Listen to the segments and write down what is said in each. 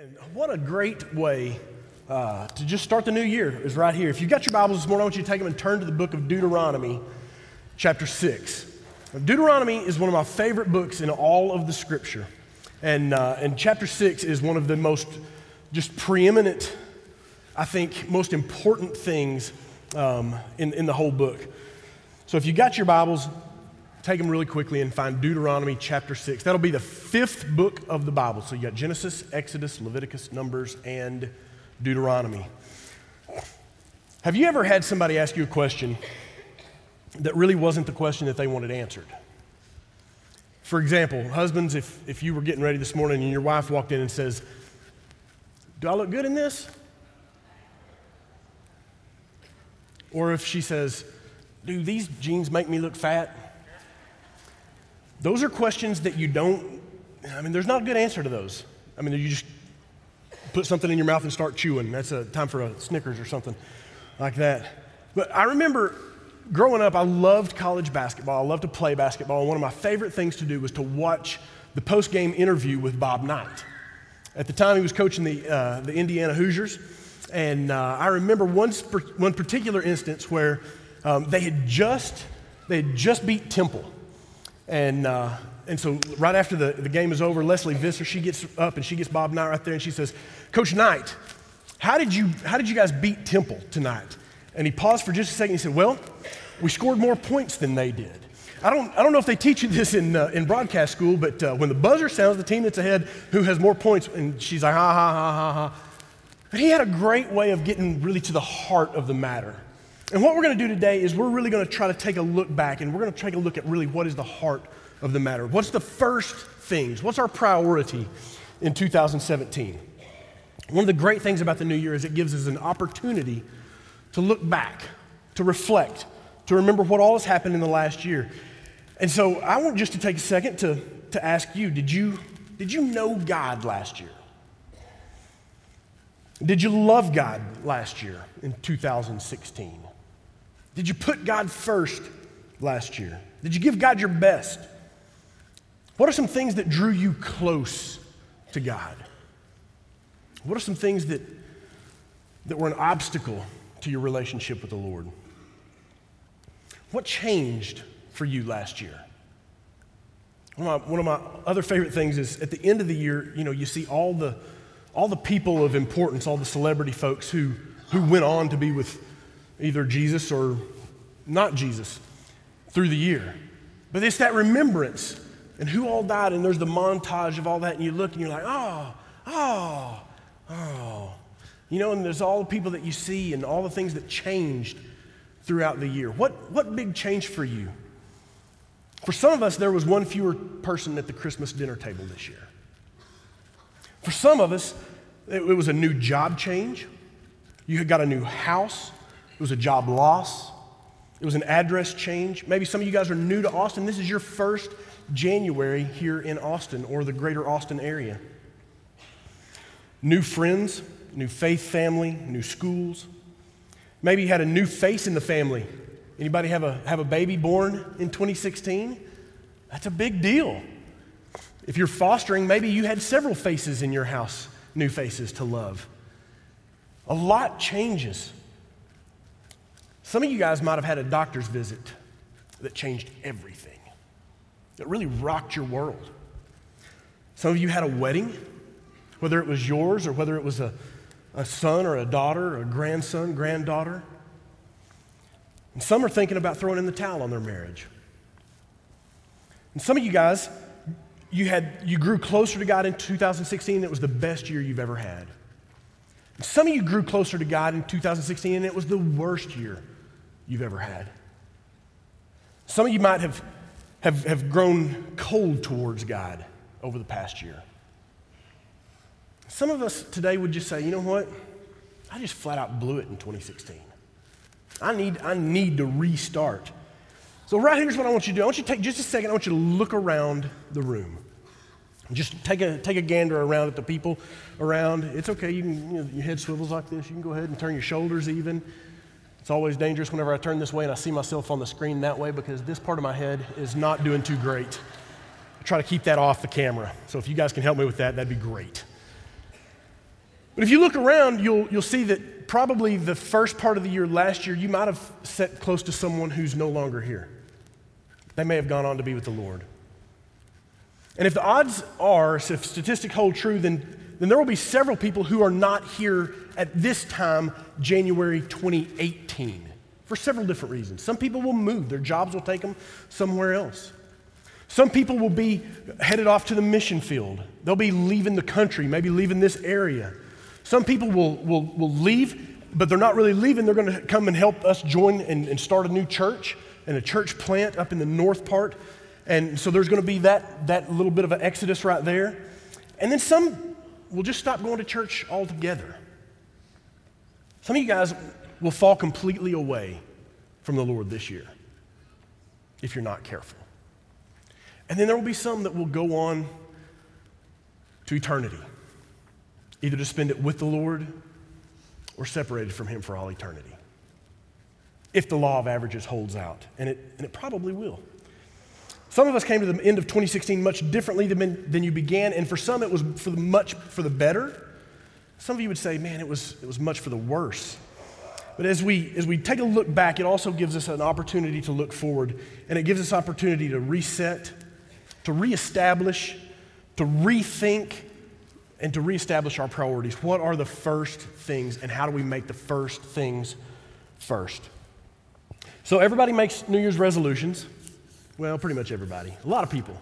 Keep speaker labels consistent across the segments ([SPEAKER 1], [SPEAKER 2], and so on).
[SPEAKER 1] And what a great way uh, to just start the new year is right here. If you've got your Bibles this morning, I want you to take them and turn to the book of Deuteronomy, chapter 6. Now, Deuteronomy is one of my favorite books in all of the scripture. And, uh, and chapter 6 is one of the most just preeminent, I think, most important things um, in, in the whole book. So if you got your Bibles, take them really quickly and find Deuteronomy chapter 6. That'll be the fifth book of the Bible. So you got Genesis, Exodus, Leviticus, Numbers, and Deuteronomy. Have you ever had somebody ask you a question that really wasn't the question that they wanted answered? For example, husbands, if, if you were getting ready this morning and your wife walked in and says, Do I look good in this? Or if she says, Do these jeans make me look fat? Those are questions that you don't, I mean, there's not a good answer to those. I mean, you just put something in your mouth and start chewing. That's a time for a Snickers or something like that. But I remember growing up, I loved college basketball. I loved to play basketball. And one of my favorite things to do was to watch the post game interview with Bob Knight. At the time, he was coaching the, uh, the Indiana Hoosiers. And uh, I remember one, one particular instance where um, they, had just, they had just beat Temple. And, uh, and so right after the, the game is over, Lesley Visser, she gets up and she gets Bob Knight right there and she says, Coach Knight, how did you, how did you guys beat Temple tonight? And he paused for just a second. And He said, Well, we scored more points than they did. I don't, I don't know if they teach you this in, uh, in broadcast school, but uh, when the buzzer sounds, the team that's ahead who has more points, and she's like, ha, ha, ha, ha, ha. But he had a great way of getting really to the heart of the matter. And what we're going to do today is we're really going to try to take a look back and we're going to take a look at really what is the heart of the matter. What's the first things? What's our priority in 2017? One of the great things about the new year is it gives us an opportunity to look back, to reflect, to remember what all has happened in the last year. And so I want just to take a second to, to ask you did, you did you know God last year? Did you love God last year in 2016? Did you put God first last year? Did you give God your best? What are some things that drew you close to God? What are some things that, that were an obstacle to your relationship with the Lord? What changed for you last year? One of, my, one of my other favorite things is at the end of the year, you know, you see all the, all the people of importance, all the celebrity folks who, who went on to be with either Jesus or not Jesus through the year. But it's that remembrance and who all died, and there's the montage of all that, and you look and you're like, oh, oh, oh. You know, and there's all the people that you see and all the things that changed throughout the year. What, what big change for you? For some of us, there was one fewer person at the Christmas dinner table this year. For some of us, it, it was a new job change. You had got a new house. It was a job loss. It was an address change. Maybe some of you guys are new to Austin. This is your first January here in Austin or the greater Austin area. New friends, new faith family, new schools. Maybe you had a new face in the family. Anybody have a, have a baby born in 2016? That's a big deal. If you're fostering, maybe you had several faces in your house, new faces to love. A lot changes. Some of you guys might have had a doctor's visit that changed everything, that really rocked your world. Some of you had a wedding, whether it was yours or whether it was a, a son or a daughter or a grandson, granddaughter. And some are thinking about throwing in the towel on their marriage. And some of you guys, you, had, you grew closer to God in 2016, it was the best year you've ever had. And some of you grew closer to God in 2016, and it was the worst year you've ever had. Some of you might have, have, have grown cold towards God over the past year. Some of us today would just say, you know what? I just flat out blew it in 2016. I need, I need to restart. So, right here's what I want you to do. I want you to take just a second, I want you to look around the room. Just take a, take a gander around at the people around. It's okay, you can, you know, your head swivels like this. You can go ahead and turn your shoulders even. It's always dangerous whenever I turn this way and I see myself on the screen that way because this part of my head is not doing too great. I try to keep that off the camera. So if you guys can help me with that, that'd be great. But if you look around, you'll, you'll see that probably the first part of the year last year, you might have sat close to someone who's no longer here. They may have gone on to be with the Lord. And if the odds are, if statistics hold true, then, then there will be several people who are not here at this time, January 2018, for several different reasons. Some people will move, their jobs will take them somewhere else. Some people will be headed off to the mission field. They'll be leaving the country, maybe leaving this area. Some people will, will, will leave, but they're not really leaving. They're going to come and help us join and, and start a new church and a church plant up in the north part. And so there's going to be that, that little bit of an exodus right there. And then some will just stop going to church altogether. Some of you guys will fall completely away from the Lord this year if you're not careful. And then there will be some that will go on to eternity, either to spend it with the Lord or separated from Him for all eternity. If the law of averages holds out, and it, and it probably will. Some of us came to the end of 2016 much differently than, than you began, and for some it was for the much for the better. Some of you would say, man, it was, it was much for the worse. But as we, as we take a look back, it also gives us an opportunity to look forward, and it gives us opportunity to reset to reestablish, to rethink, and to reestablish our priorities. What are the first things, and how do we make the first things first? So, everybody makes New Year's resolutions. Well, pretty much everybody. A lot of people.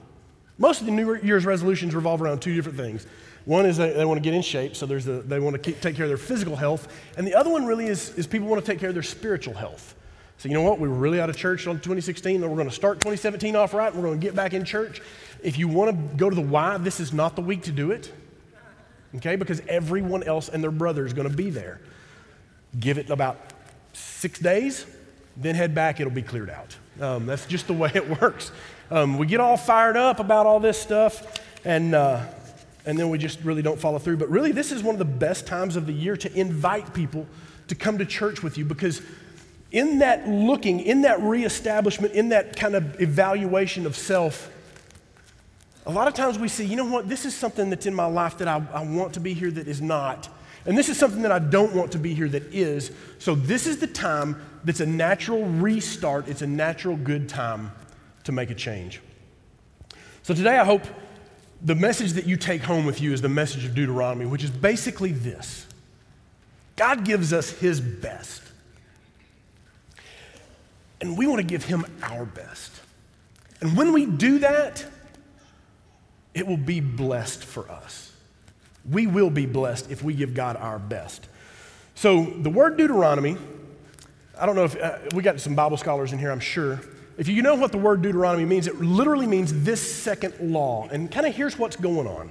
[SPEAKER 1] Most of the New Year's resolutions revolve around two different things. One is they, they want to get in shape, so there's the, they want to keep, take care of their physical health. And the other one really is, is people want to take care of their spiritual health. So, you know what? We were really out of church on 2016, and we're going to start 2017 off right, we're going to get back in church. If you want to go to the Y, this is not the week to do it, okay? Because everyone else and their brother is going to be there. Give it about six days, then head back, it'll be cleared out. Um, that's just the way it works. Um, we get all fired up about all this stuff, and, uh, and then we just really don't follow through. But really, this is one of the best times of the year to invite people to come to church with you because in that looking, in that reestablishment, in that kind of evaluation of self, a lot of times we see, you know what, this is something that's in my life that I, I, want to be here that is not. And this is something that I don't want to be here that is. So this is the time that's a natural restart. It's a natural good time to make a change. So today I hope the message that you take home with you is the message of Deuteronomy, which is basically this God gives us his best. And we want to give him our best. And when we do that, it will be blessed for us. We will be blessed if we give God our best. So, the word Deuteronomy, I don't know if uh, we got some Bible scholars in here, I'm sure. If you know what the word Deuteronomy means, it literally means this second law. And kind of here's what's going on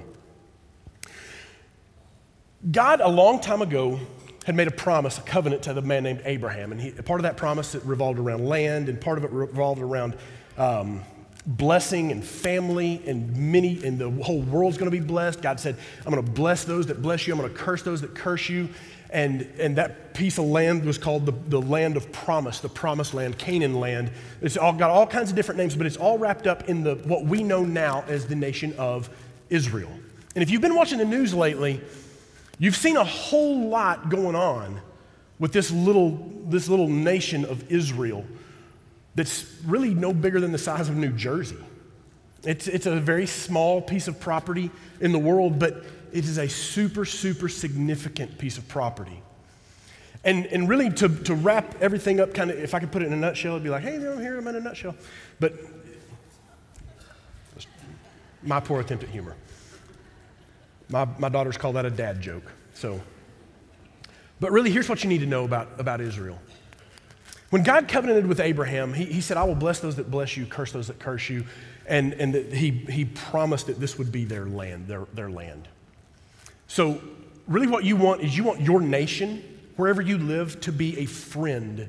[SPEAKER 1] God, a long time ago, had made a promise, a covenant to the man named Abraham. And he, part of that promise it revolved around land, and part of it revolved around um, blessing and family, and many, and the whole world's going to be blessed. God said, I'm going to bless those that bless you, I'm going to curse those that curse you. And, and that piece of land was called the, the land of promise, the promised land, Canaan land. It's all got all kinds of different names, but it's all wrapped up in the, what we know now as the nation of Israel. And if you've been watching the news lately, You've seen a whole lot going on with this little, this little nation of Israel that's really no bigger than the size of New Jersey. It's, it's a very small piece of property in the world, but it is a super, super significant piece of property. And, and really, to, to wrap everything up, kind of, if I could put it in a nutshell, it'd be like, hey, I'm here, I'm in a nutshell. But my poor attempt at humor. My, my daughters call that a dad joke. So, but really, here's what you need to know about, about Israel. When God covenanted with Abraham, he, he said, I will bless those that bless you, curse those that curse you. And, and he, he promised that this would be their land, their, their land. So, really, what you want is you want your nation, wherever you live, to be a friend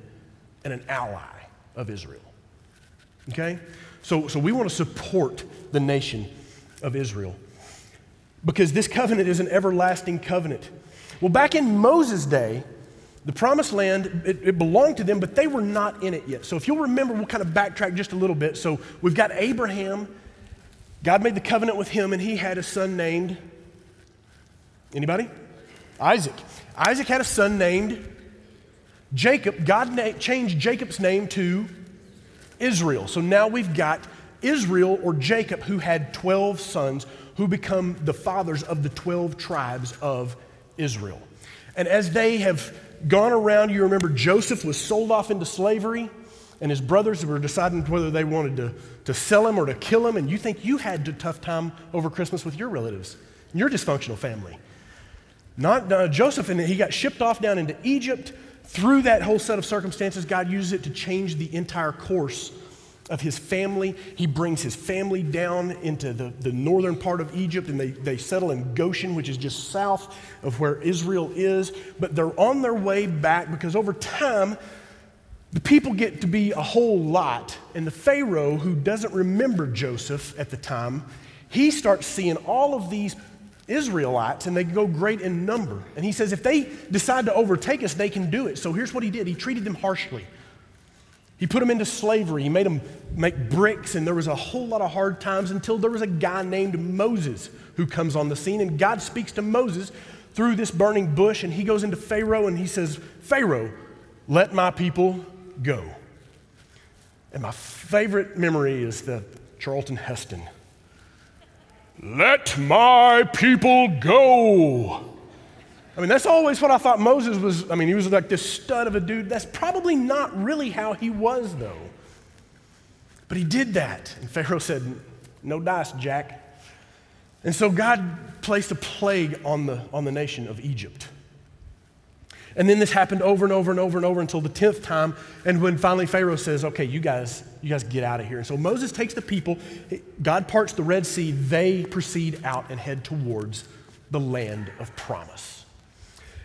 [SPEAKER 1] and an ally of Israel. Okay? So, so we want to support the nation of Israel because this covenant is an everlasting covenant. Well, back in Moses' day, the promised land, it, it, belonged to them, but they were not in it yet. So if you'll remember, we'll kind of backtrack just a little bit. So we've got Abraham. God made the covenant with him, and he had a son named anybody? Isaac. Isaac had a son named Jacob. God na- changed Jacob's name to Israel. So now we've got Israel or Jacob who had 12 sons who become the fathers of the 12 tribes of Israel. And as they have gone around, you remember Joseph was sold off into slavery and his brothers were deciding whether they wanted to, to sell him or to kill him. And you think you had a tough time over Christmas with your relatives, your dysfunctional family. Not uh, Joseph, and he got shipped off down into Egypt. Through that whole set of circumstances, God uses it to change the entire course of his family. He brings his family down into the, the northern part of Egypt and they, they settle in Goshen, which is just south of where Israel is. But they're on their way back because over time, the people get to be a whole lot. And the Pharaoh, who doesn't remember Joseph at the time, he starts seeing all of these Israelites and they go great in number. And he says, if they decide to overtake us, they can do it. So here's what he did he treated them harshly. He put them into slavery. He made them make bricks, and there was a whole lot of hard times until there was a guy named Moses who comes on the scene. And God speaks to Moses through this burning bush, and he goes into Pharaoh and he says, Pharaoh, let my people go. And my favorite memory is the Charlton Heston. Let my people go. I mean, that's always what I thought Moses was. I mean, he was like this stud of a dude. That's probably not really how he was, though. But he did that. And Pharaoh said, No dice, Jack. And so God placed a plague on the, on the nation of Egypt. And then this happened over and over and over and over until the 10th time. And when finally Pharaoh says, okay, you guys, you guys get out of here. And so Moses takes the people, God parts the Red Sea, they proceed out and head towards the land of promise.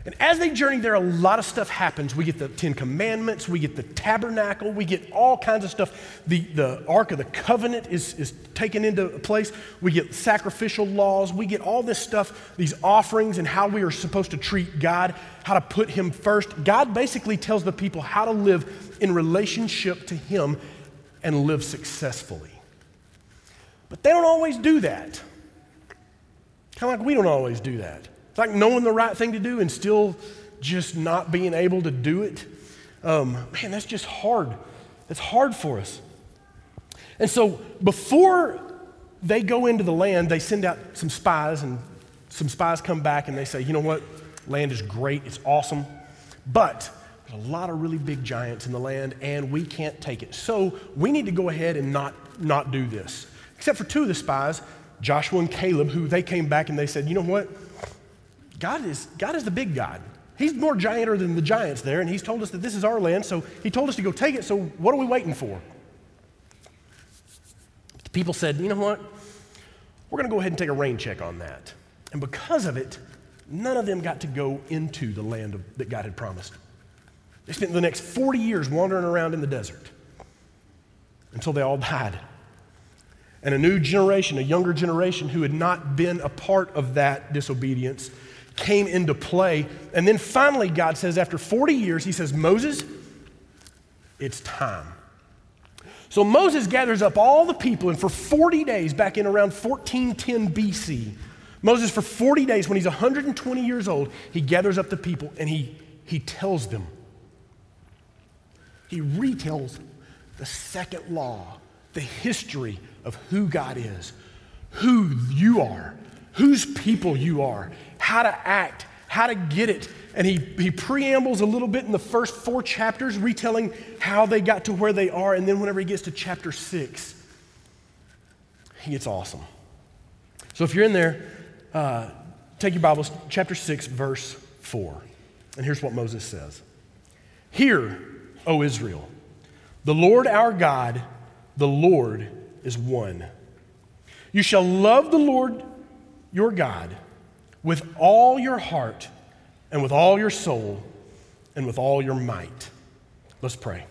[SPEAKER 1] And as they journey there, a lot of stuff happens. We get the Ten Commandments, we get the tabernacle, we get all kinds of stuff. The, the Ark of the Covenant is, is taken into place. We get sacrificial laws, we get all this stuff, these offerings, and how we are supposed to treat God, how to put Him first. God basically tells the people how to live in relationship to Him and live successfully. But they don't always do that. Kind of like we don't always do that. It's like knowing the right thing to do and still just not being able to do it. Um, man, that's just hard. That's hard for us. And so before they go into the land, they send out some spies, and some spies come back and they say, you know what? Land is great, it's awesome, but there's a lot of really big giants in the land, and we can't take it. So we need to go ahead and not, not do this. Except for two of the spies, Joshua and Caleb, who they came back and they said, you know what? God is, God is the big God. He's more gianter than the giants there, and He's told us that this is our land, so He told us to go take it, so what are we waiting for? The people said, you know what? We're going to go ahead and take a rain check on that. And because of it, none of them got to go into the land of, that God had promised. They spent the next 40 years wandering around in the desert until they all died. And a new generation, a younger generation who had not been a part of that disobedience, came into play. And then finally, God says, after 40 years, He says, Moses, it's time. So Moses gathers up all the people, and for 40 days, back in around 1410 BC, Moses, for 40 days, when he's 120 years old, he gathers up the people and he, he tells them, he retells the second law, the history of who God is, who you are, whose people you are, how to act, how to get it. And he, he preambles a little bit in the first four chapters, retelling how they got to where they are. And then whenever he gets to chapter six, he gets awesome. So if you're in there, uh, take your Bibles, chapter 6, verse 4. And here's what Moses says Hear, O Israel, the Lord our God, the Lord is one. You shall love the Lord your God with all your heart and with all your soul and with all your might. Let's pray.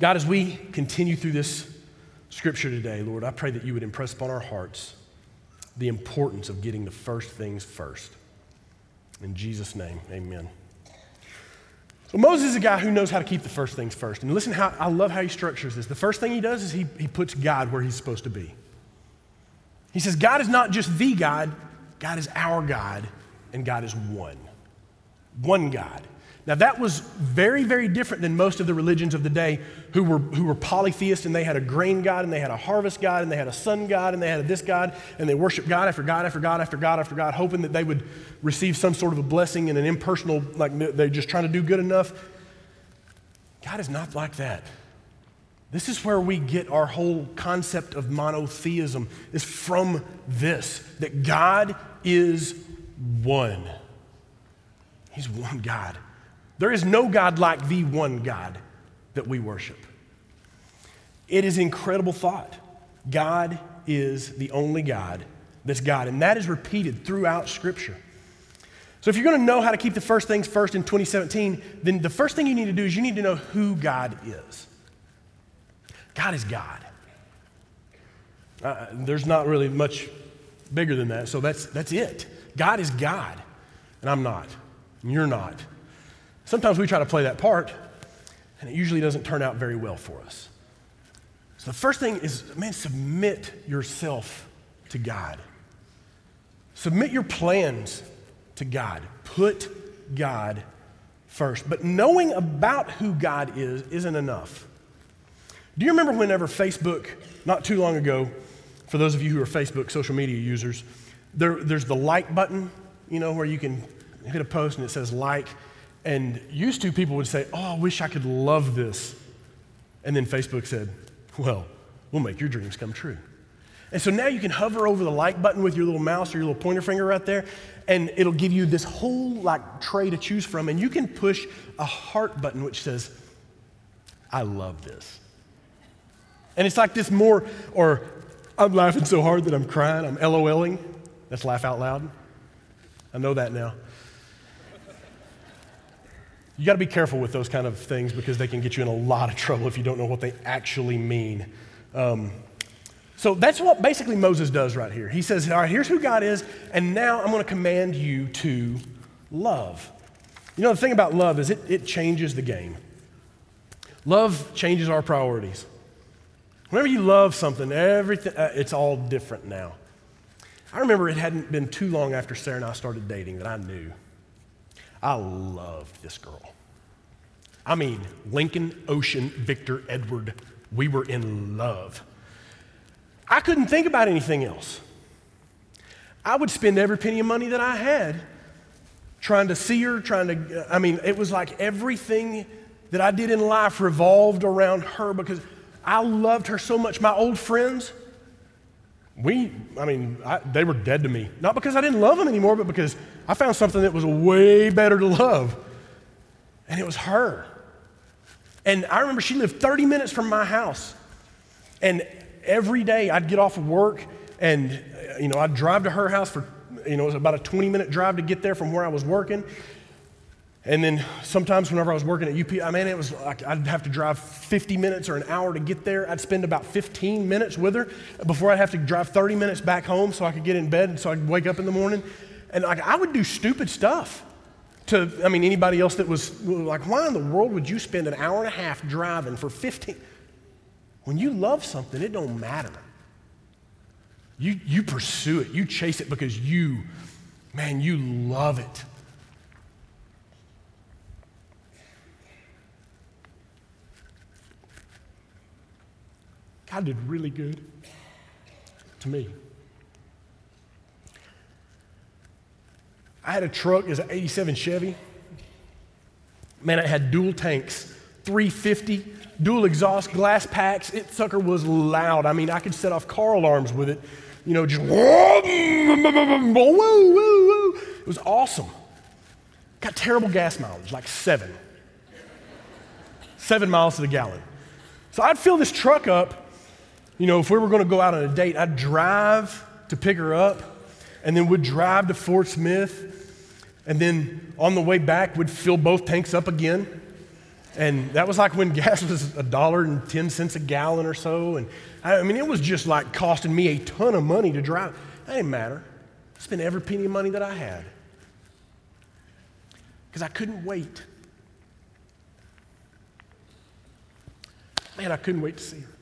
[SPEAKER 1] God, as we continue through this scripture today, Lord, I pray that you would impress upon our hearts the importance of getting the first things first. In Jesus' name, amen. So Moses is a guy who knows how to keep the first things first. And listen how I love how he structures this. The first thing he does is he, he puts God where he's supposed to be. He says, God is not just the God, God is our God, and God is one. One God. Now, that was very, very different than most of the religions of the day who were, who were polytheists and they had a grain God and they had a harvest God and they had a sun God and they had a this God and they worshiped God after God after God after God after God, hoping that they would receive some sort of a blessing and an impersonal, like they're just trying to do good enough. God is not like that. This is where we get our whole concept of monotheism is from this that God is one. He's one God. There is no God like the one God that we worship. It is incredible thought. God is the only God that's God, and that is repeated throughout Scripture. So, if you're going to know how to keep the first things first in 2017, then the first thing you need to do is you need to know who God is. God is God. Uh, there's not really much bigger than that, so that's, that's it. God is God, and I'm not, and you're not. Sometimes we try to play that part, and it usually doesn't turn out very well for us. So the first thing is, man, submit yourself to God. Submit your plans to God. Put God first. But knowing about who God is isn't enough. Do you remember whenever Facebook, not too long ago, for those of you who are Facebook social media users, there, there's the like button, you know, where you can hit a post and it says like, and used to, people would say, Oh, I wish I could love this. And then Facebook said, Well, we'll make your dreams come true. And so now you can hover over the like button with your little mouse or your little pointer finger right there, and it'll give you this whole like tray to choose from. And you can push a heart button which says, I love this. And it's like this more, or I'm laughing so hard that I'm crying, I'm LOLing. That's laugh out loud. I know that now. You got to be careful with those kind of things because they can get you in a lot of trouble if you don't know what they actually mean. Um, so that's what basically Moses does right here. He says, All right, here's who God is, and now I'm going to command you to love. You know, the thing about love is it, it changes the game. Love changes our priorities. Whenever you love something, everything, uh, it's all different now. I remember it hadn't been too long after Sarah and I started dating that I knew I loved this girl. I mean, Lincoln, Ocean, Victor, Edward, we were in love. I couldn't think about anything else. I would spend every penny of money that I had trying to see her, trying to, I mean, it was like everything that I did in life revolved around her because I loved her so much. My old friends, we, I mean, I, they were dead to me. Not because I didn't love them anymore, but because I found something that was way better to love. And it was her. And I remember she lived 30 minutes from my house. And every day I'd get off of work and, uh, you know, I'd drive to her house for, you know, it was about a 20 minute drive to get there from where I was working. And then sometimes whenever I was working at UP, I mean, it was like I'd have to drive 50 minutes or an hour to get there. I'd spend about 15 minutes with her before I'd have to drive 30 minutes back home so I could get in bed and so I could wake up in the morning. And like I would do stupid stuff to, I mean, anybody else that was like, why in the world would you spend an hour and a half driving for 15? When you love something, it don't matter. You, you pursue it, you chase it because you, man, you love it. God did really good to me. I had a truck, it was an 87 Chevy. Man, it had dual tanks, 350, dual exhaust, glass packs. It sucker was loud. I mean, I could set off car alarms with it. You know, just. It was awesome. Got terrible gas mileage, like seven. Seven miles to the gallon. So I'd fill this truck up. You know, if we were going to go out on a date, I'd drive to pick her up and then would drive to Fort Smith and then on the way back would fill both tanks up again. And that was like when gas was a dollar and 10 cents a gallon or so. And I mean, it was just like costing me a ton of money to drive. That didn't matter. I spent every penny of money that I had because I couldn't wait. Man, I couldn't wait to see her.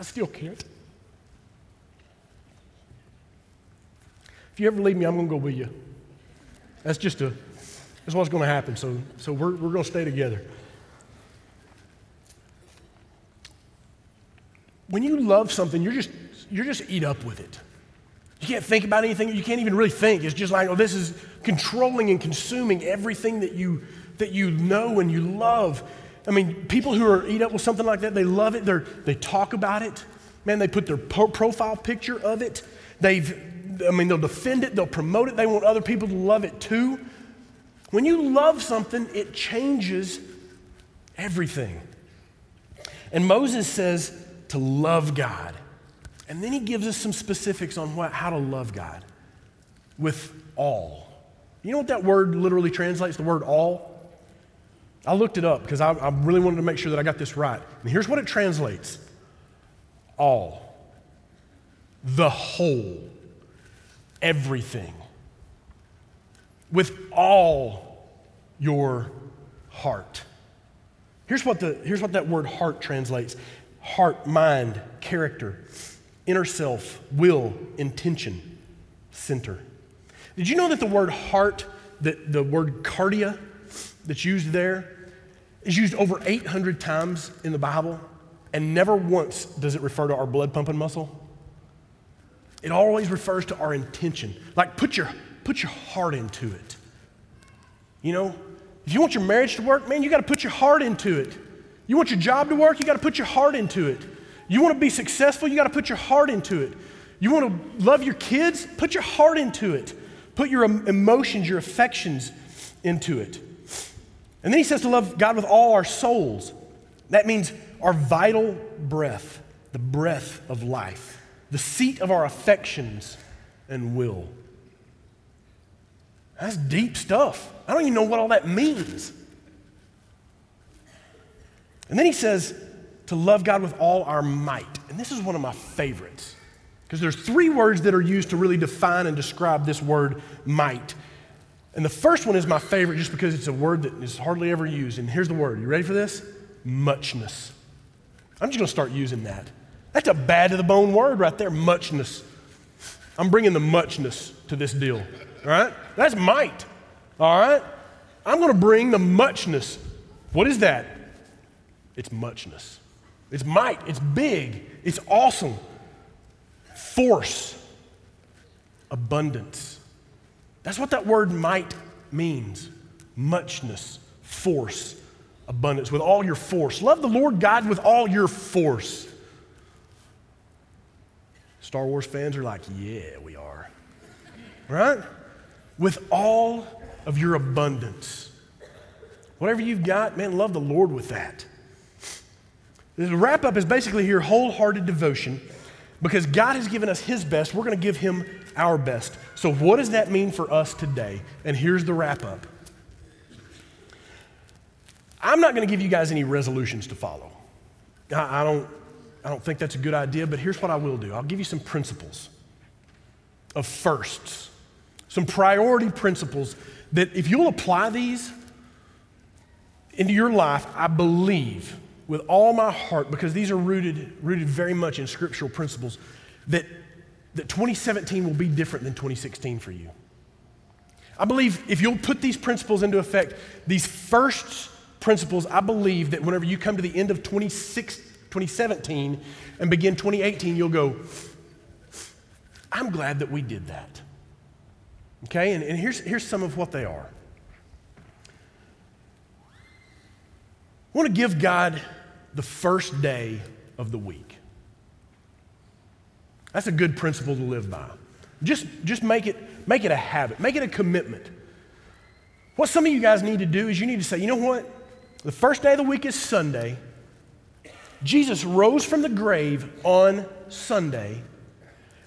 [SPEAKER 1] I still can't. If you ever leave me, I'm going to go with you. That's just a, that's what's going to happen. So, so we're, we're going to stay together. When you love something, you're just, you're just eat up with it. You can't think about anything. You can't even really think. It's just like, oh, this is controlling and consuming everything that you, that you know and you love. I mean, people who are eat up with something like that, they love it. They're, they talk about it. Man, they put their po- profile picture of it. They've, I mean, they'll defend it. They'll promote it. They want other people to love it too. When you love something, it changes everything. And Moses says to love God. And then he gives us some specifics on what, how to love God with all. You know what that word literally translates? The word all? I looked it up because I, I really wanted to make sure that I got this right. And here's what it translates all, the whole, everything, with all your heart. Here's what, the, here's what that word heart translates heart, mind, character inner self, will, intention, center. Did you know that the word heart, that the word cardia that's used there, is used over 800 times in the Bible, and never once does it refer to our blood pumping muscle? It always refers to our intention. Like put your, put your heart into it. You know, if you want your marriage to work, man, you got to put your heart into it. You want your job to work, you got to put your heart into it. You want to be successful, you got to put your heart into it. You want to love your kids, put your heart into it. Put your emotions, your affections into it. And then he says to love God with all our souls. That means our vital breath, the breath of life, the seat of our affections and will. That's deep stuff. I don't even know what all that means. And then he says, to love God with all our might. And this is one of my favorites because there's three words that are used to really define and describe this word might. And the first one is my favorite just because it's a word that is hardly ever used. And here's the word. You ready for this? Muchness. I'm just going to start using that. That's a bad to the bone word right there, muchness. I'm bringing the muchness to this deal. All right? That's might. All right? I'm going to bring the muchness. What is that? It's muchness. It's might, it's big, it's awesome. Force, abundance. That's what that word might means muchness, force, abundance, with all your force. Love the Lord God with all your force. Star Wars fans are like, yeah, we are. Right? With all of your abundance. Whatever you've got, man, love the Lord with that. The wrap up is basically here wholehearted devotion because God has given us His best. We're going to give Him our best. So, what does that mean for us today? And here's the wrap up I'm not going to give you guys any resolutions to follow. I, don't, I don't think that's a good idea, but here's what I will do I'll give you some principles of firsts, some priority principles that if you'll apply these into your life, I believe with all my heart, because these are rooted, rooted very much in scriptural principles, that, that 2017 will be different than 2016 for you. I believe if you'll put these principles into effect, these first principles, I believe that whenever you come to the end of 2017 and begin 2018, you'll go, I'm glad that we did that. Okay, and, and here's, here's some of what they are. I want to give God the first day of the week. That's a good principle to live by. Just, just make, it, make it a habit, make it a commitment. What some of you guys need to do is you need to say, you know what? The first day of the week is Sunday. Jesus rose from the grave on Sunday.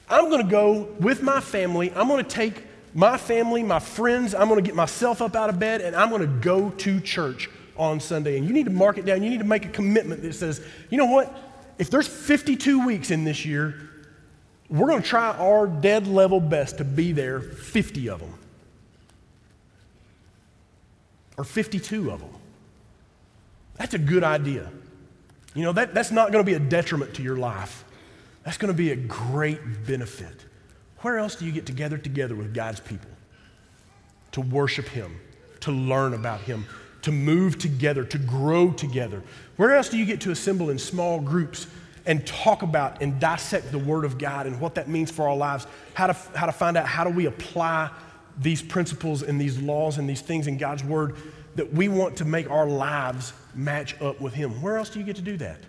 [SPEAKER 1] I'm going to go with my family. I'm going to take my family, my friends, I'm going to get myself up out of bed, and I'm going to go to church on Sunday. And you need to mark it down. You need to make a commitment that says, you know what? If there's 52 weeks in this year, we're going to try our dead level best to be there 50 of them. Or 52 of them. That's a good idea. You know, that, that's not going to be a detriment to your life. That's going to be a great benefit. Where else do you get together together with God's people? To worship Him, to learn about Him, to move together, to grow together. Where else do you get to assemble in small groups and talk about and dissect the Word of God and what that means for our lives? How to, how to find out how do we apply these principles and these laws and these things in God's Word that we want to make our lives match up with Him. Where else do you get to do that?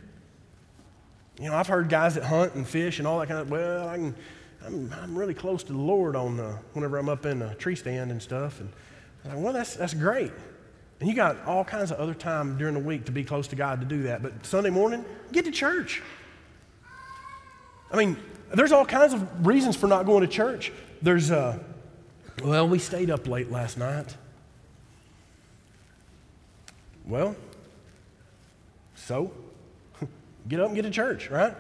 [SPEAKER 1] You know, I've heard guys that hunt and fish and all that kind of, well, I can, I'm, I'm really close to the Lord on whenever I'm up in a tree stand and stuff. And I'm like, well, that's, that's great. And you got all kinds of other time during the week to be close to God to do that. But Sunday morning, get to church. I mean, there's all kinds of reasons for not going to church. There's, uh, well, we stayed up late last night. Well, so get up and get to church, right?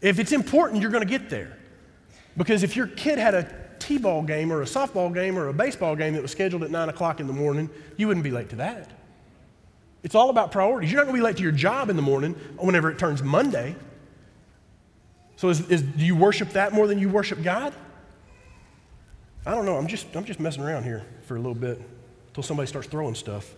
[SPEAKER 1] If it's important, you're going to get there. Because if your kid had a T ball game or a softball game or a baseball game that was scheduled at 9 o'clock in the morning, you wouldn't be late to that. It's all about priorities. You're not going to be late to your job in the morning whenever it turns Monday. So, is, is, do you worship that more than you worship God? I don't know. I'm just, I'm just messing around here for a little bit until somebody starts throwing stuff.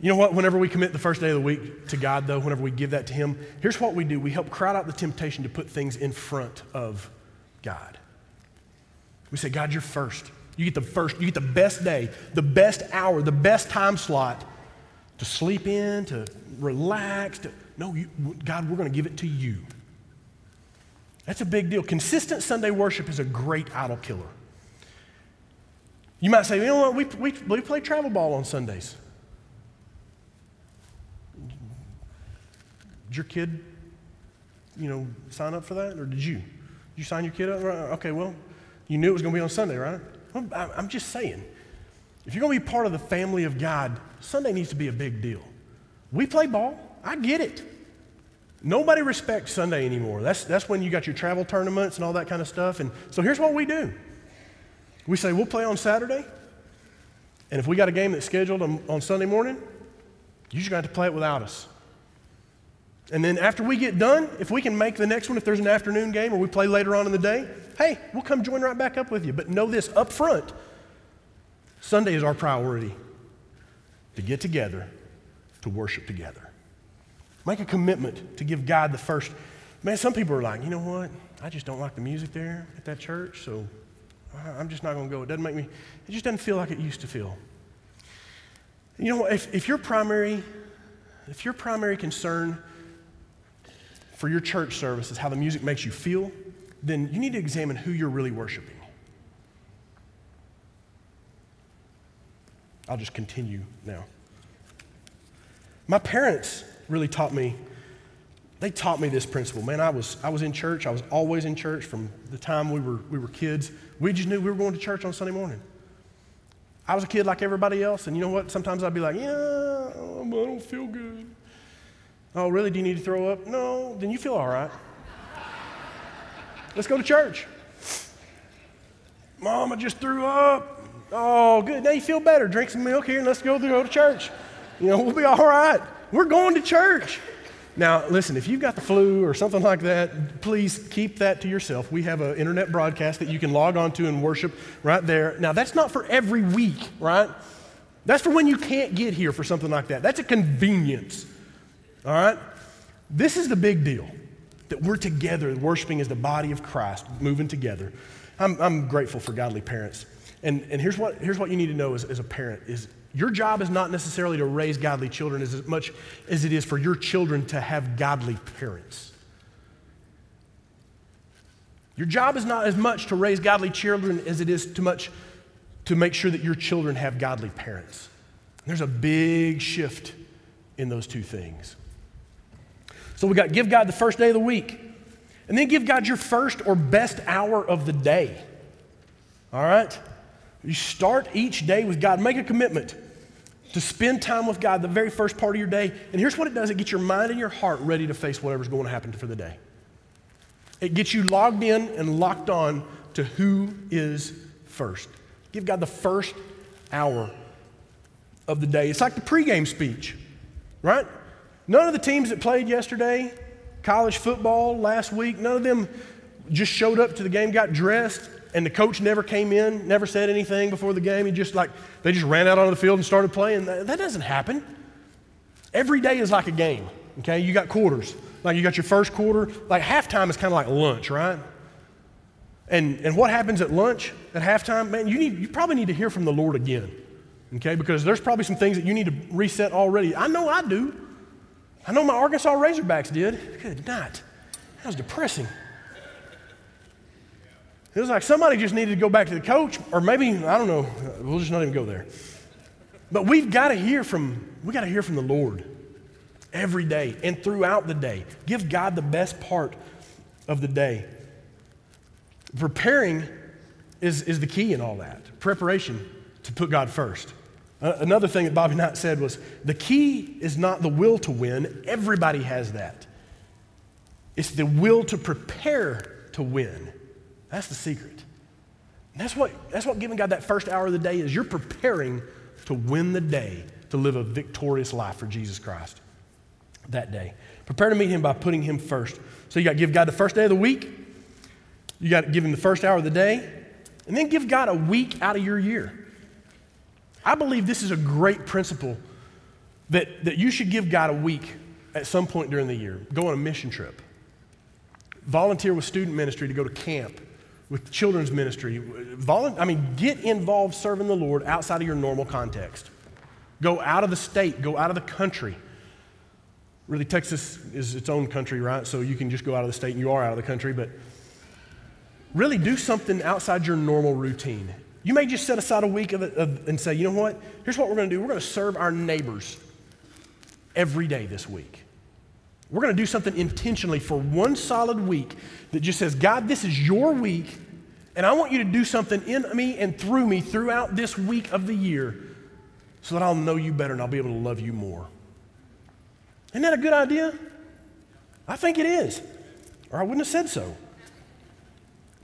[SPEAKER 1] You know what? Whenever we commit the first day of the week to God, though, whenever we give that to Him, here's what we do we help crowd out the temptation to put things in front of God. We say, God, you're first. You get the first, you get the best day, the best hour, the best time slot to sleep in, to relax. To, no, you, God, we're going to give it to you. That's a big deal. Consistent Sunday worship is a great idol killer. You might say, you know what, we, we, we play travel ball on Sundays. Did your kid, you know, sign up for that, or did you? Did you sign your kid up? Okay, well, you knew it was going to be on Sunday, right? Well, I'm just saying, if you're going to be part of the family of God, Sunday needs to be a big deal. We play ball. I get it. Nobody respects Sunday anymore. That's, that's when you got your travel tournaments and all that kind of stuff. And so here's what we do we say, we'll play on Saturday. And if we got a game that's scheduled on, on Sunday morning, you're just going to have to play it without us. And then after we get done, if we can make the next one, if there's an afternoon game or we play later on in the day, hey, we'll come join right back up with you. But know this up front Sunday is our priority to get together, to worship together. Make a commitment to give God the first. Man, some people are like, you know what? I just don't like the music there at that church, so I'm just not going to go. It doesn't make me, it just doesn't feel like it used to feel. You know? If, if your primary, if your primary concern for your church service is how the music makes you feel, then you need to examine who you're really worshiping. I'll just continue now. My parents really taught me, they taught me this principle. Man, I was, I was in church. I was always in church from the time we were, we were kids. We just knew we were going to church on Sunday morning. I was a kid like everybody else, and you know what? Sometimes I'd be like, yeah, I don't feel good. Oh, really? Do you need to throw up? No, then you feel all right. Let's go to church. Mom, I just threw up. Oh, good. Now you feel better. Drink some milk here and let's go go to church. You know, we'll be all right. We're going to church. Now, listen, if you've got the flu or something like that, please keep that to yourself. We have an internet broadcast that you can log on to and worship right there. Now, that's not for every week, right? That's for when you can't get here for something like that. That's a convenience. All right? This is the big deal that we're together, worshiping as the body of Christ, moving together. I'm, I'm grateful for godly parents. And, and here's, what, here's what you need to know as, as a parent is your job is not necessarily to raise godly children as much as it is for your children to have godly parents. Your job is not as much to raise godly children as it is too much to make sure that your children have godly parents. There's a big shift in those two things. So we got give God the first day of the week. And then give God your first or best hour of the day. All right? You start each day with God. Make a commitment to spend time with God the very first part of your day. And here's what it does it gets your mind and your heart ready to face whatever's going to happen for the day. It gets you logged in and locked on to who is first. Give God the first hour of the day. It's like the pregame speech, right? None of the teams that played yesterday, college football last week, none of them just showed up to the game, got dressed, and the coach never came in, never said anything before the game. He just like, they just ran out onto the field and started playing. That, doesn't happen. Every day is like a game, okay? You got quarters. Like you got your first quarter, like halftime is kind of like lunch, right? And, and what happens at lunch, at halftime? Man, you, need, you probably need to hear from the Lord again, okay? Because there's probably some things that you need to reset already. I know I do. I know my Arkansas Razorbacks did. Good night. That was depressing. It was like somebody just needed to go back to the coach, or maybe, I don't know, we'll just not even go there. But we've got to hear from, we got to hear from the Lord every day and throughout the day. Give God the best part of the day. Preparing is, is the key in all that. Preparation to put God first. Uh, another thing that Bobby Knight said was the key is not the will to win, everybody has that. It's the will to prepare to win. That's the secret. that's what, that's what giving God that first hour of the day is. You're preparing to win the day to live a victorious life for Jesus Christ that day. Prepare to meet Him by putting Him first. So you got to give God the first day of the week, you got to give Him the first hour of the day, and then give God a week out of your year. I believe this is a great principle that, that you should give God a week at some point during the year. Go on a mission trip. Volunteer with student ministry to go to camp, with children's ministry. I mean, get involved serving the Lord outside of your normal context. Go out of the state, go out of the country. Really, Texas is its own country, right? So you can just go out of the state and you are out of the country, but really do something outside your normal routine. You may just set aside a week of, of, and say, you know what? Here's what we're going to do. We're going to serve our neighbors every day this week. We're going to do something intentionally for one solid week that just says, God, this is your week, and I want you to do something in me and through me throughout this week of the year so that I'll know you better and I'll be able to love you more. Isn't that a good idea? I think it is, or I wouldn't have said so.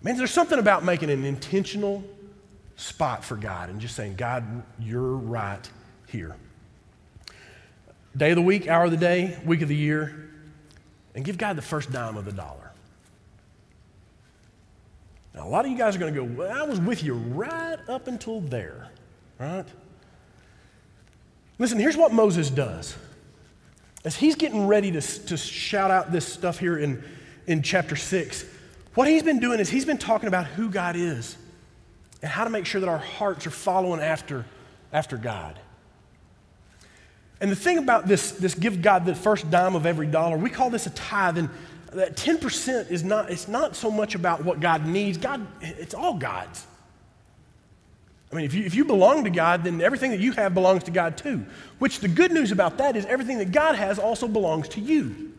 [SPEAKER 1] Man, there's something about making an intentional spot for God and just saying, God, you're right here. Day of the week, hour of the day, week of the year, and give God the first dime of the dollar. Now, a lot of you guys are going to go, well, I was with you right up until there, right? Listen, here's what Moses does. As he's getting ready to, to shout out this stuff here in, in chapter 6, what he's been doing is he's been talking about who God is and how to make sure that our hearts are following after, after God. And the thing about this, this give God the first dime of every dollar, we call this a tithe. And that 10% is not, it's not so much about what God needs. God, it's all God's. I mean, if you, if you belong to God, then everything that you have belongs to God too. Which the good news about that is everything that God has also belongs to you.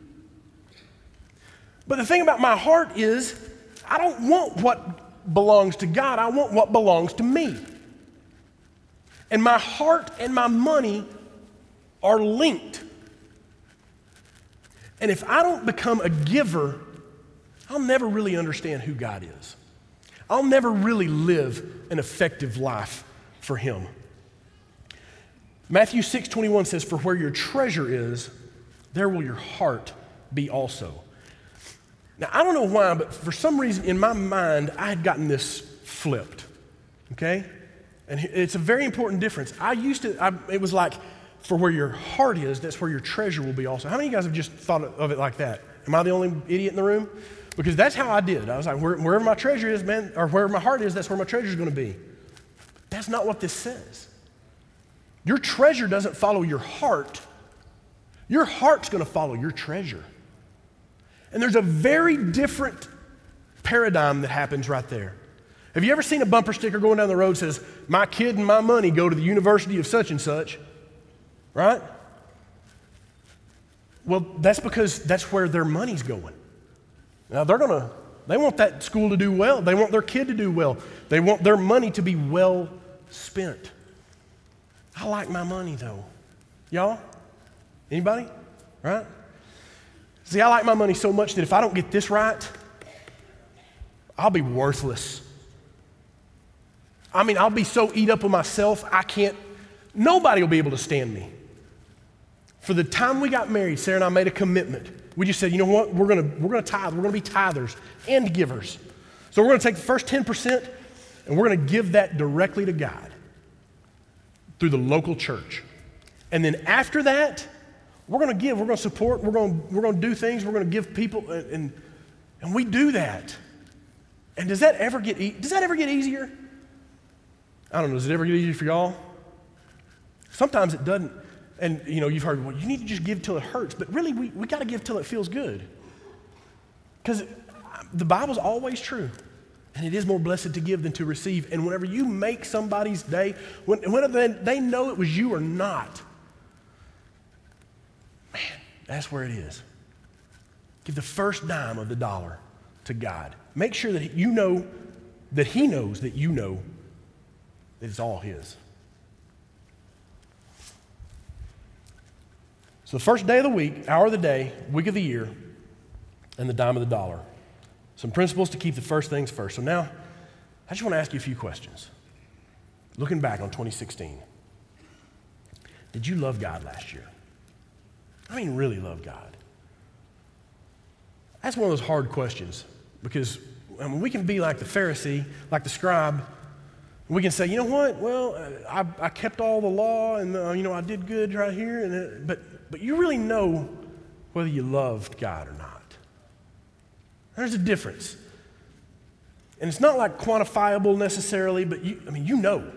[SPEAKER 1] But the thing about my heart is, I don't want what belongs to God, I want what belongs to me. And my heart and my money are linked. And if I don't become a giver, I'll never really understand who God is. I'll never really live an effective life for Him. Matthew 6 21 says, For where your treasure is, there will your heart be also. Now, I don't know why, but for some reason in my mind, I had gotten this flipped. Okay? And it's a very important difference. I used to, I, it was like, for where your heart is, that's where your treasure will be also. How many of you guys have just thought of it like that? Am I the only idiot in the room? Because that's how I did. I was like, where, wherever my treasure is, man, or wherever my heart is, that's where my treasure is going to be. But that's not what this says. Your treasure doesn't follow your heart, your heart's going to follow your treasure. And there's a very different paradigm that happens right there. Have you ever seen a bumper sticker going down the road that says, My kid and my money go to the University of such and such? Right? Well, that's because that's where their money's going. Now, they're going to, they want that school to do well. They want their kid to do well. They want their money to be well spent. I like my money, though. Y'all? Anybody? Right? See, I like my money so much that if I don't get this right, I'll be worthless. I mean, I'll be so eat up with myself, I can't, nobody will be able to stand me. For the time we got married, Sarah and I made a commitment. We just said, you know what? We're to we're to tithe. We're to be tithers and givers. So we're to take the first 10% and we're to give that directly to God through the local church. And then after that, we're going to give, we're going to support, we're going to, we're going to do things, we're going to give people, and, and, we do that. And does that ever get, e- does that ever get easier? I don't know, does it ever get easier for y'all? Sometimes it doesn't. And, you know, you've heard, well, you need to just give till it hurts. But really, we, we got to give till it feels good. Because the Bible's always true. And it is more blessed to give than to receive. And whenever you make somebody's day, when, whenever they know it was you or not, man, that's where it is. Give the first dime of the dollar to God. Make sure that you know that He knows that you know that it's all His. So, the first day of the week, hour of the day, week of the year, and the dime of the dollar. Some principles to keep the first things first. So, now I just want to ask you a few questions. Looking back on 2016, did you love God last year? I mean, really love God? That's one of those hard questions because I mean, we can be like the Pharisee, like the scribe. We can say, you know what? Well, I, I kept all the law and, uh, you know, I did good right here. And, uh, but but you really know whether you loved God or not. There's a difference. And it's not like quantifiable necessarily, but you, I mean, you know.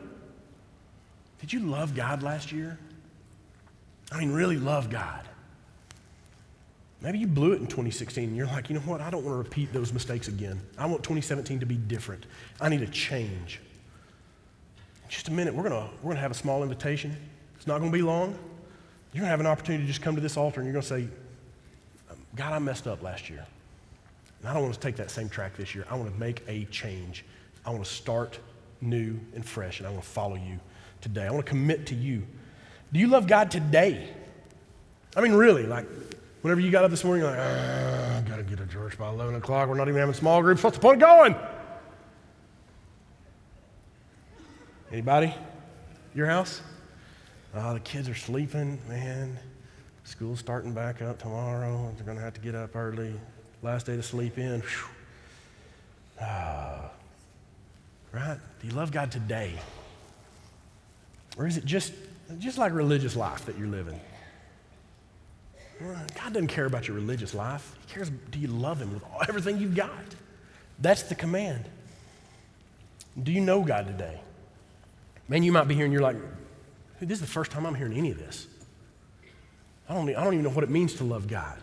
[SPEAKER 1] Did you love God last year? I mean, really love God. Maybe you blew it in 2016 and you're like, you know what? I don't want to repeat those mistakes again. I want 2017 to be different. I need a change. In just a minute, we're going we're to have a small invitation. It's not going to be long. You're going to have an opportunity to just come to this altar and you're going to say, um, God, I messed up last year. And I don't want to take that same track this year. I want to make a change. I want to start new and fresh, and I want to follow you today. I want to commit to you. Do you love God today? I mean, really, like, whenever you got up this morning, you're like, ah, I got to get to church by 11 o'clock. We're not even having small groups. What's the point of going? Anybody? Your house? Oh, the kids are sleeping, man. School's starting back up tomorrow. They're going to have to get up early. Last day to sleep in. Ah. Right? Do you love God today? Or is it just, just like religious life that you're living? God doesn't care about your religious life. He cares, do you love Him with everything you've got? That's the command. Do you know God today? Man, you might be here and you're like, this is the first time I'm hearing any of this. I don't, I don't even know what it means to love God.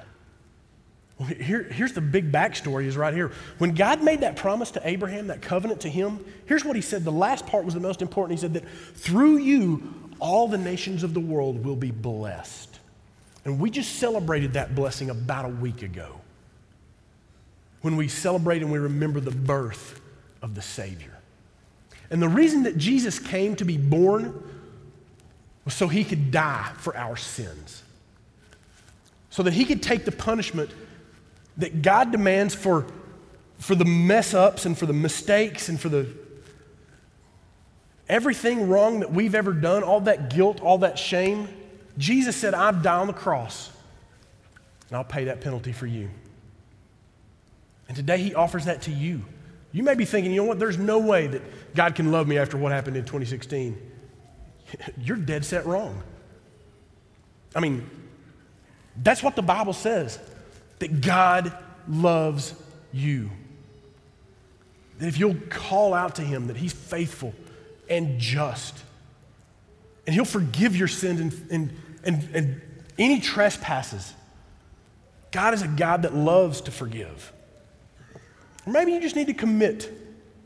[SPEAKER 1] Well, here, here's the big backstory is right here. When God made that promise to Abraham, that covenant to him, here's what he said. The last part was the most important. He said that through you, all the nations of the world will be blessed. And we just celebrated that blessing about a week ago when we celebrate and we remember the birth of the Savior. And the reason that Jesus came to be born was so he could die for our sins, so that he could take the punishment that God demands for, for the mess ups and for the mistakes and for the everything wrong that we've ever done, all that guilt, all that shame. Jesus said, I'll die on the cross and I'll pay that penalty for you. And today he offers that to you. You may be thinking, you know what, there's no way that God can love me after what happened in 2016. You're dead set wrong. I mean, that's what the Bible says that God loves you. That if you'll call out to Him, that He's faithful and just, and He'll forgive your sins and, and, and, and any trespasses. God is a God that loves to forgive. Or maybe you just need to commit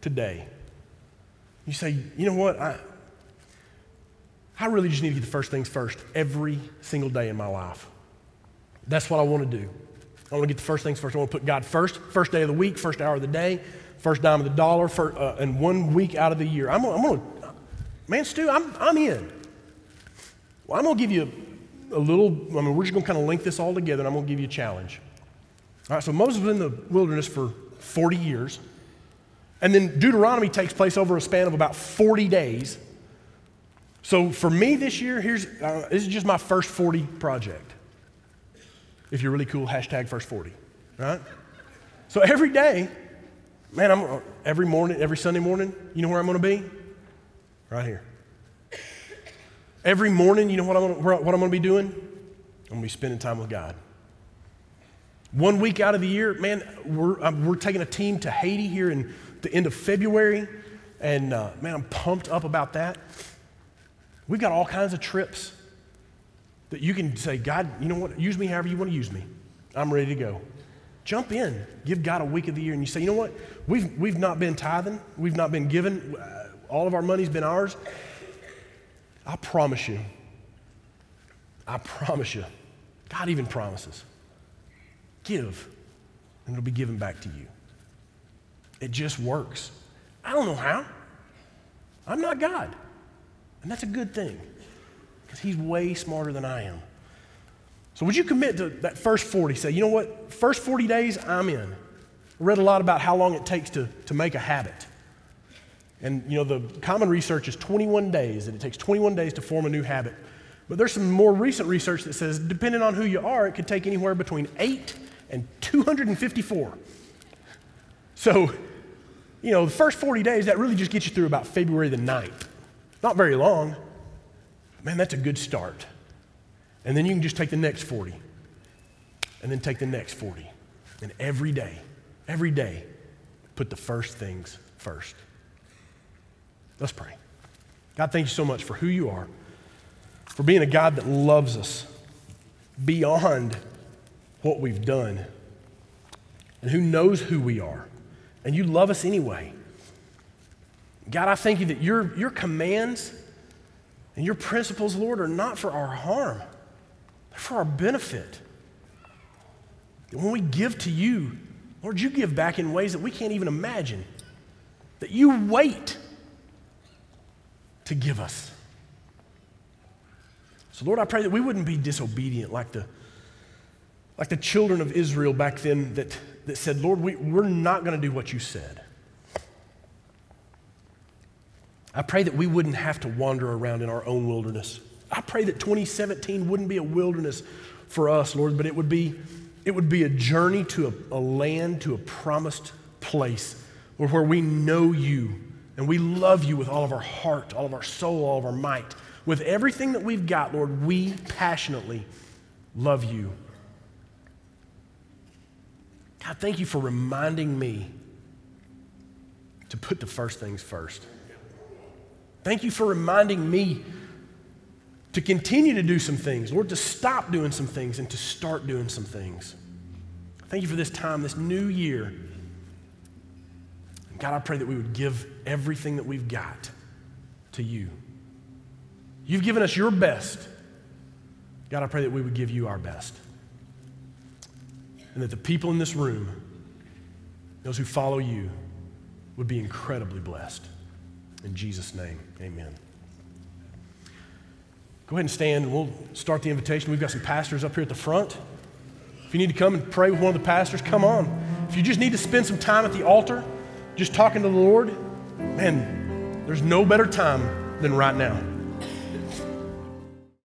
[SPEAKER 1] today. You say, you know what? I, I really just need to get the first things first every single day in my life. That's what I want to do. I want to get the first things first. I want to put God first, first day of the week, first hour of the day, first dime of the dollar, for, uh, and one week out of the year. I'm, going to, man, Stu, I'm, I'm in. Well, I'm going to give you a, little, I mean, we're just going to kind of link this all together, and I'm going to give you a challenge. All right, so Moses was in the wilderness for 40 years. And then Deuteronomy takes place over a span of about 40 days. So for me this year, here's uh, this is just my first 40 project. If you're really cool, hashtag first 40, right? So every day, man, I'm every morning, every Sunday morning, you know where I'm going to be? Right here. Every morning, you know what I'm gonna, what I'm going to be doing? I'm going to be spending time with God. One week out of the year, man, we're, we're taking a team to Haiti here in the end of February. And uh, man, I'm pumped up about that. We've got all kinds of trips that you can say, God, you know what? Use me however you want to use me. I'm ready to go. Jump in. Give God a week of the year. And you say, you know what? We've, we've not been tithing. We've not been given. All of our money's been ours. I promise you. I promise you. God even promises. Give, and it'll be given back to you. It just works. I don't know how. I'm not God. And that's a good thing because He's way smarter than I am. So, would you commit to that first 40? Say, you know what? First 40 days, I'm in. I read a lot about how long it takes to, to make a habit. And, you know, the common research is 21 days, and it takes 21 days to form a new habit. But there's some more recent research that says, depending on who you are, it could take anywhere between 8 and 254. So, you know, the first 40 days, that really just gets you through about February the 9th. Not very long. Man, that's a good start. And then you can just take the next 40, and then take the next 40. And every day, every day, put the first things first. Let's pray. God, thank you so much for who you are, for being a God that loves us beyond what we've done, and who knows who we are. And you love us anyway. God, I thank you that your, your commands and your principles, Lord, are not for our harm, they're for our benefit. when we give to you, Lord, you give back in ways that we can't even imagine. That you wait to give us. So, Lord, I pray that we wouldn't be disobedient like the, like the children of Israel back then that, that said, Lord, we, we're not going to do what you said. I pray that we wouldn't have to wander around in our own wilderness. I pray that 2017 wouldn't be a wilderness for us, Lord, but it would be, it would be a journey to a, a land, to a promised place where, where we know you and we love you with all of our heart, all of our soul, all of our might. With everything that we've got, Lord, we passionately love you. God, thank you for reminding me to put the first things first. Thank you for reminding me to continue to do some things, Lord, to stop doing some things and to start doing some things. Thank you for this time, this new year. God, I pray that we would give everything that we've got to you. You've given us your best. God, I pray that we would give you our best. And that the people in this room, those who follow you, would be incredibly blessed. In Jesus' name, amen. Go ahead and stand and we'll start the invitation. We've got some pastors up here at the front. If you need to come and pray with one of the pastors, come on. If you just need to spend some time at the altar, just talking to the Lord, man, there's no better time than right now.